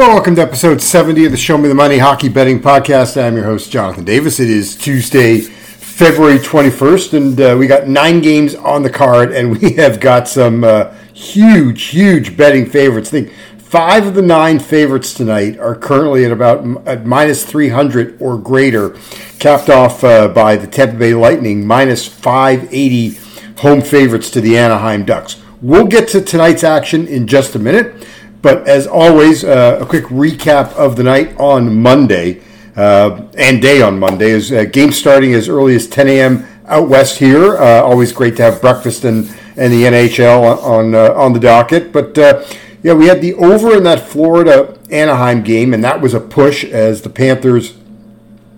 Welcome to episode 70 of the Show Me the Money Hockey Betting Podcast. I'm your host, Jonathan Davis. It is Tuesday, February 21st, and uh, we got nine games on the card, and we have got some uh, huge, huge betting favorites. I think five of the nine favorites tonight are currently at about at minus 300 or greater, capped off uh, by the Tampa Bay Lightning, minus 580 home favorites to the Anaheim Ducks. We'll get to tonight's action in just a minute. But as always, uh, a quick recap of the night on Monday uh, and day on Monday is uh, game starting as early as 10 a.m. out west here. Uh, always great to have breakfast and, and the NHL on uh, on the docket. But uh, yeah, we had the over in that Florida Anaheim game, and that was a push as the Panthers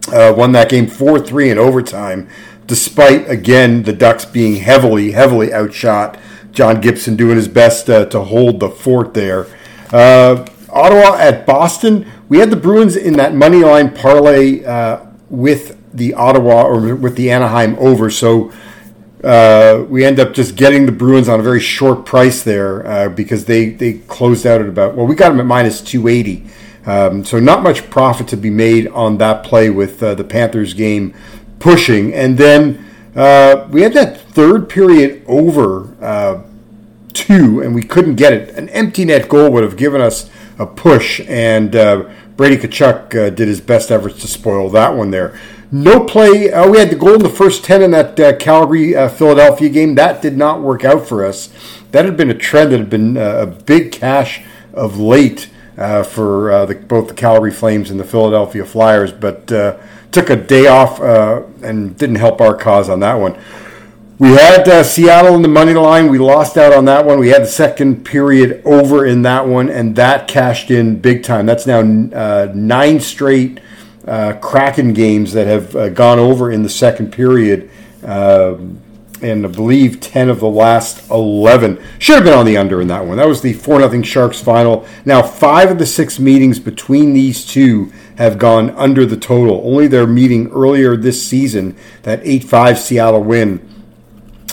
won that game 4 3 in overtime, despite, again, the Ducks being heavily, heavily outshot. John Gibson doing his best to hold the fort there. Uh, Ottawa at Boston. We had the Bruins in that money line parlay uh, with the Ottawa or with the Anaheim over. So uh, we end up just getting the Bruins on a very short price there uh, because they, they closed out at about, well, we got them at minus 280. Um, so not much profit to be made on that play with uh, the Panthers game pushing. And then uh, we had that third period over uh, two, and we couldn't get it. An empty net goal would have given us a push, and uh, Brady Tkachuk uh, did his best efforts to spoil that one there. No play. Uh, we had the goal in the first 10 in that uh, Calgary uh, Philadelphia game. That did not work out for us. That had been a trend that had been uh, a big cash of late for the, both the Calgary Flames and the Philadelphia Flyers, but took a day off and didn't help our cause on that one. We had uh, Seattle in the money line. We lost out on that one. We had the second period over in that one, and that cashed in big time. That's now uh, nine straight uh, Kraken games that have uh, gone over in the second period. Um, and I believe 10 of the last 11 should have been on the under in that one. That was the 4 0 Sharks final. Now, five of the six meetings between these two have gone under the total. Only their meeting earlier this season, that 8 5 Seattle win,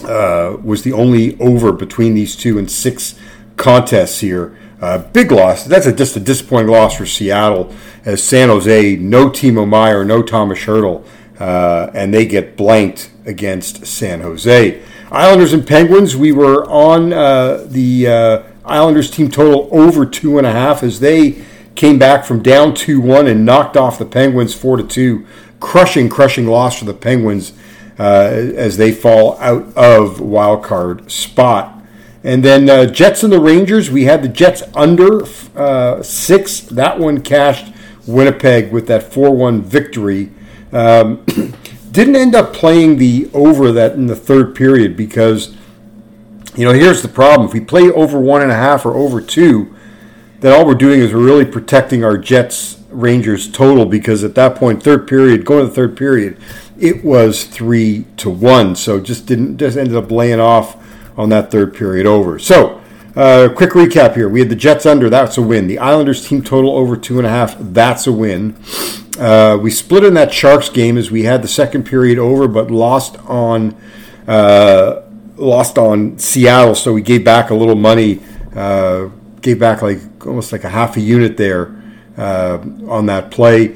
uh, was the only over between these two in six contests here. Uh, big loss. That's a, just a disappointing loss for Seattle as San Jose, no Timo Meier, no Thomas Hertl, uh, and they get blanked against San Jose. Islanders and Penguins, we were on uh, the uh, Islanders team total over two and a half as they came back from down 2 1 and knocked off the Penguins 4 to 2. Crushing, crushing loss for the Penguins as they fall out of wild card spot. And then uh, Jets and the Rangers, we had the Jets under uh, six. That one cashed Winnipeg with that 4 1 victory. Um, didn't end up playing the over that in the third period because, you know, here's the problem. If we play over one and a half or over two, then all we're doing is we're really protecting our Jets Rangers total because at that point, third period, going to the third period, it was three to one. So just didn't just ended up laying off on that third period over. So uh, quick recap here: we had the Jets under, that's a win. The Islanders team total over two and a half, that's a win. Uh, we split in that Sharks game as we had the second period over, but lost on uh, lost on Seattle, so we gave back a little money. Uh, gave back like almost like a half a unit there uh, on that play.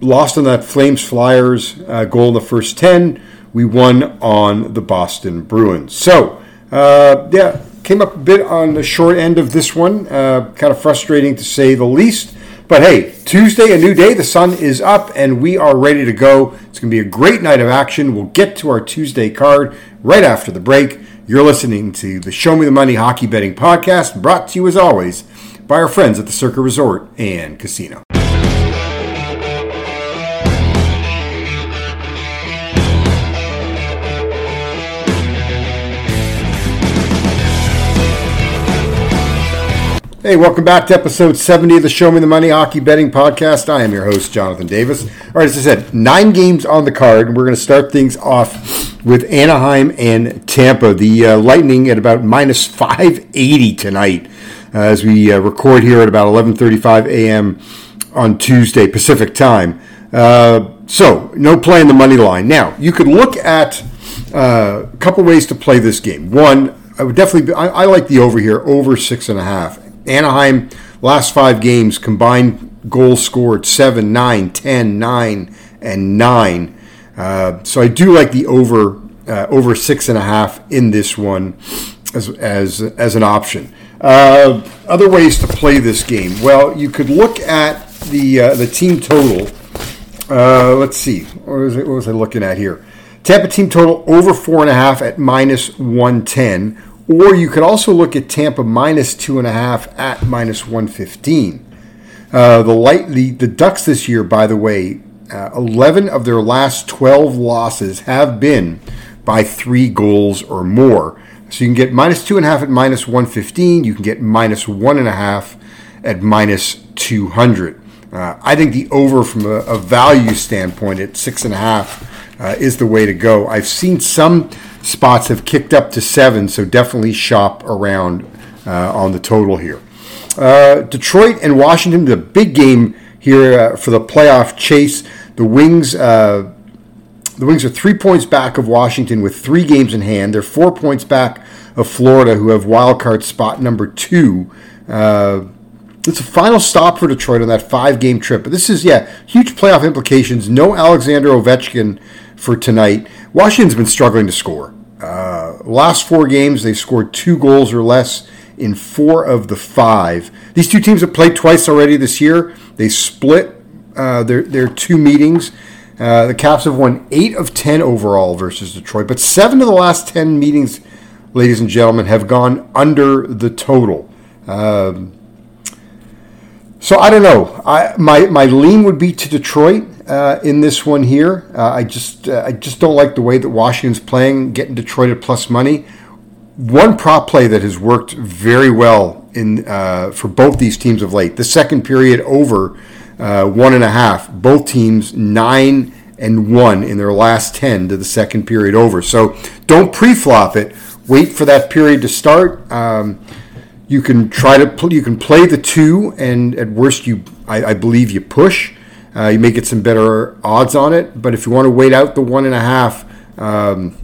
Lost on that Flames Flyers uh, goal in the first 10. We won on the Boston Bruins. So, uh, yeah, came up a bit on the short end of this one. Uh, kind of frustrating to say the least. But hey, Tuesday, a new day. The sun is up and we are ready to go. It's going to be a great night of action. We'll get to our Tuesday card right after the break. You're listening to the Show Me the Money Hockey Betting Podcast, brought to you as always by our friends at the Circa Resort and Casino. Hey, welcome back to episode 70 of the Show Me the Money Hockey Betting Podcast. I am your host, Jonathan Davis. All right, as I said, nine games on the card, and we're going to start things off with Anaheim and Tampa. The uh, Lightning at about minus 580 tonight uh, as we uh, record here at about 11.35 a.m. on Tuesday Pacific time. Uh, so, no play in the money line. Now, you could look at uh, a couple ways to play this game. One, I would definitely, be, I, I like the over here, over six and a half. Anaheim last five games combined goals scored 7, 9, 10, 9, and 9. Uh, so I do like the over uh, over six and a half in this one as, as, as an option. Uh, other ways to play this game. Well, you could look at the uh, the team total. Uh, let's see. What was, it, what was I looking at here? Tampa team total over four and a half at minus 110. Or you could also look at Tampa minus two and a half at minus 115. Uh, the light the, the Ducks this year, by the way, uh, 11 of their last 12 losses have been by three goals or more. So you can get minus two and a half at minus 115. You can get minus one and a half at minus 200. Uh, I think the over from a, a, value standpoint at six and a half uh, is the way to go. I've seen some spots have kicked up to seven, so definitely shop around uh, on the total here. Uh, Detroit and Washington, the big game here uh, for the playoff chase. The Wings. Uh, the Wings are three points back of Washington with three games in hand. They're four points back of Florida, who have wild card spot number two. Uh, it's a final stop for Detroit on that five game trip. But this is, yeah, huge playoff implications. No Alexander Ovechkin for tonight. Washington's been struggling to score. Uh, last four games, they've scored two goals or less in four of the five. These two teams have played twice already this year. They split uh, their, their two meetings. Uh, the Caps have won eight of ten overall versus Detroit, but seven of the last ten meetings, ladies and gentlemen, have gone under the total. Um, so I don't know. I, my my lean would be to Detroit uh, in this one here. Uh, I just uh, I just don't like the way that Washington's playing, getting Detroit at plus money. One prop play that has worked very well in uh, for both these teams of late. The second period over uh, one and a half. Both teams nine and one in their last ten to the second period over. So don't pre-flop it. Wait for that period to start. Um, you can try to pl- you can play the two, and at worst you I, I believe you push. Uh, you may get some better odds on it, but if you want to wait out the one and a half, um,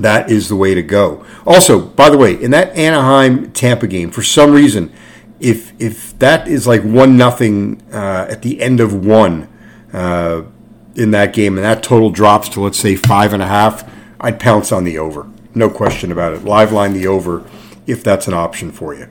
that is the way to go. Also, by the way, in that Anaheim Tampa game, for some reason, if if that is like one nothing uh, at the end of one uh, in that game, and that total drops to let's say five and a half, I'd pounce on the over. No question about it. Live line the over if that's an option for you.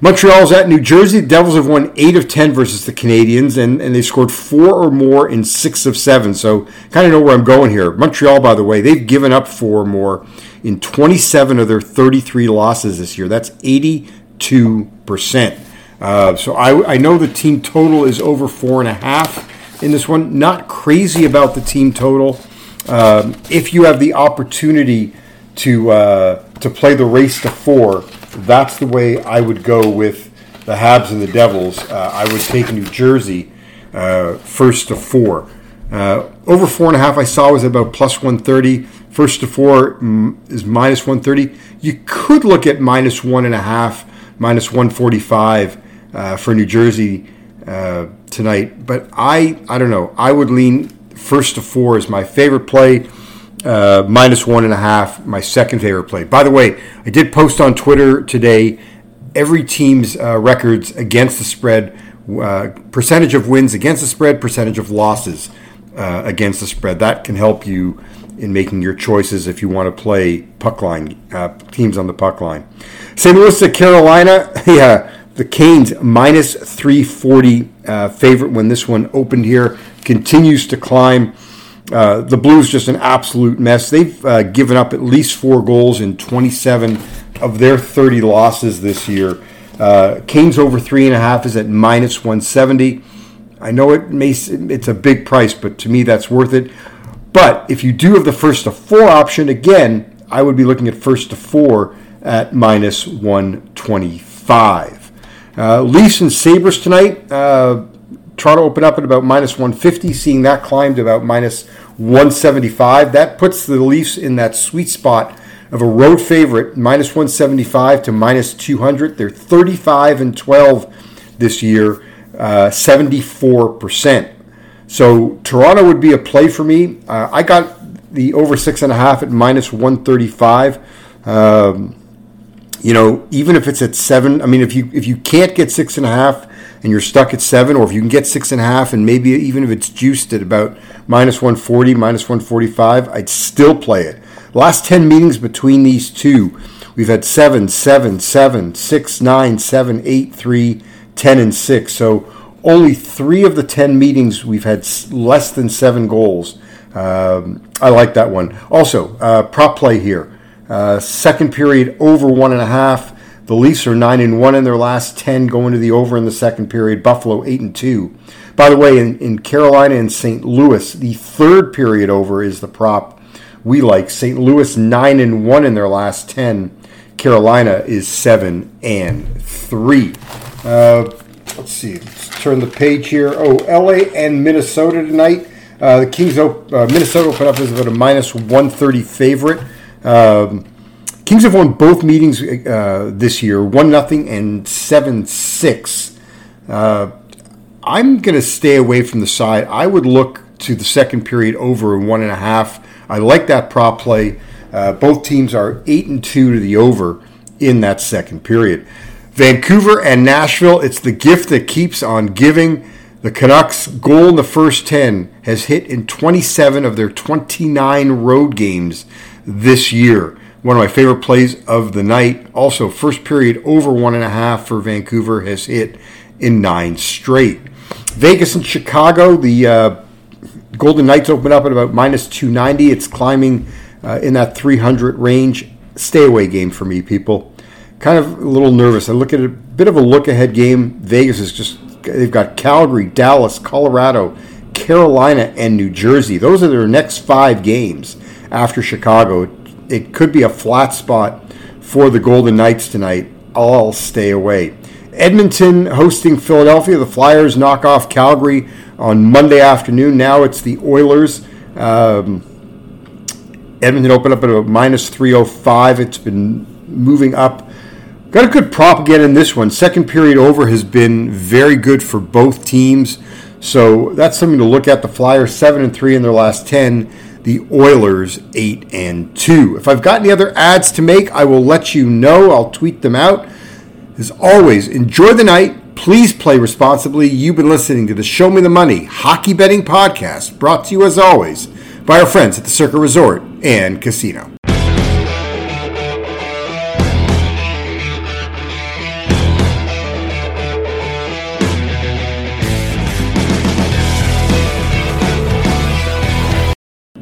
Montreal's at New Jersey. The Devils have won eight of ten versus the Canadiens, and, and they scored four or more in six of seven. So kind of know where I'm going here. Montreal, by the way, they've given up four or more in 27 of their 33 losses this year. That's 82 percent. Uh, so I, I know the team total is over four and a half in this one. Not crazy about the team total. Um, if you have the opportunity to uh, to play the race to four, that's the way I would go with the Habs and the Devils. Uh, I would take New Jersey uh, first to four. Uh, over four and a half, I saw was about plus 130. First to four mm, is minus 130. You could look at minus one and a half, minus 145 uh, for New Jersey uh, tonight. But I, I don't know. I would lean first to four is my favorite play. Uh, minus one and a half, my second favorite play. By the way, I did post on Twitter today every team's uh, records against the spread, uh, percentage of wins against the spread, percentage of losses uh, against the spread. That can help you in making your choices if you want to play puck line uh, teams on the puck line. St. Louis to Carolina, yeah, the Canes minus 340 uh, favorite when this one opened here continues to climb. Uh, the Blues just an absolute mess. They've uh, given up at least four goals in 27 of their 30 losses this year. Uh, Canes over three and a half is at minus 170. I know it may it's a big price, but to me that's worth it. But if you do have the first to four option, again, I would be looking at first to four at minus 125. Uh, Leafs and Sabres tonight. Uh, Toronto opened up at about minus 150, seeing that climb to about minus 175. That puts the Leafs in that sweet spot of a road favorite, minus 175 to minus 200. They're 35 and 12 this year, uh, 74%. So Toronto would be a play for me. Uh, I got the over six and a half at minus 135. Um, you know, even if it's at seven, I mean, if you if you can't get six and a half and you're stuck at seven, or if you can get six and a half, and maybe even if it's juiced at about minus 140, minus 145, I'd still play it. Last 10 meetings between these two, we've had seven, seven, seven, six, nine, seven, eight, three, 10, and six. So only three of the 10 meetings we've had less than seven goals. Um, I like that one. Also, uh, prop play here. Uh, second period over one and a half. The Leafs are nine and one in their last ten, going to the over in the second period. Buffalo eight and two. By the way, in, in Carolina and St. Louis, the third period over is the prop we like. St. Louis nine and one in their last ten. Carolina is seven and three. Uh, let's see. Let's turn the page here. Oh, LA and Minnesota tonight. Uh, the Kings, op- uh, Minnesota open up as about a minus 130 favorite. Um, Kings have won both meetings uh, this year, one nothing and seven six. Uh, I'm going to stay away from the side. I would look to the second period over one and a half. I like that prop play. Uh, both teams are eight and two to the over in that second period. Vancouver and Nashville. It's the gift that keeps on giving. The Canucks' goal in the first 10 has hit in 27 of their 29 road games this year one of my favorite plays of the night. Also, first period over one and a half for Vancouver has hit in nine straight. Vegas and Chicago, the uh, Golden Knights open up at about minus 290. It's climbing uh, in that 300 range. Stay away game for me, people. Kind of a little nervous. I look at a bit of a look ahead game. Vegas is just, they've got Calgary, Dallas, Colorado, Carolina, and New Jersey. Those are their next five games after Chicago it could be a flat spot for the Golden Knights tonight. I'll stay away. Edmonton hosting Philadelphia. The Flyers knock off Calgary on Monday afternoon. Now it's the Oilers. Um, Edmonton opened up at a minus 305. It's been moving up. Got a good prop again in this one. Second period over has been very good for both teams. So that's something to look at. The Flyers 7 and 3 in their last 10 the Oilers 8 and 2. If I've got any other ads to make, I will let you know. I'll tweet them out. As always, enjoy the night. Please play responsibly. You've been listening to the Show Me the Money Hockey Betting Podcast, brought to you as always by our friends at the Circa Resort and Casino.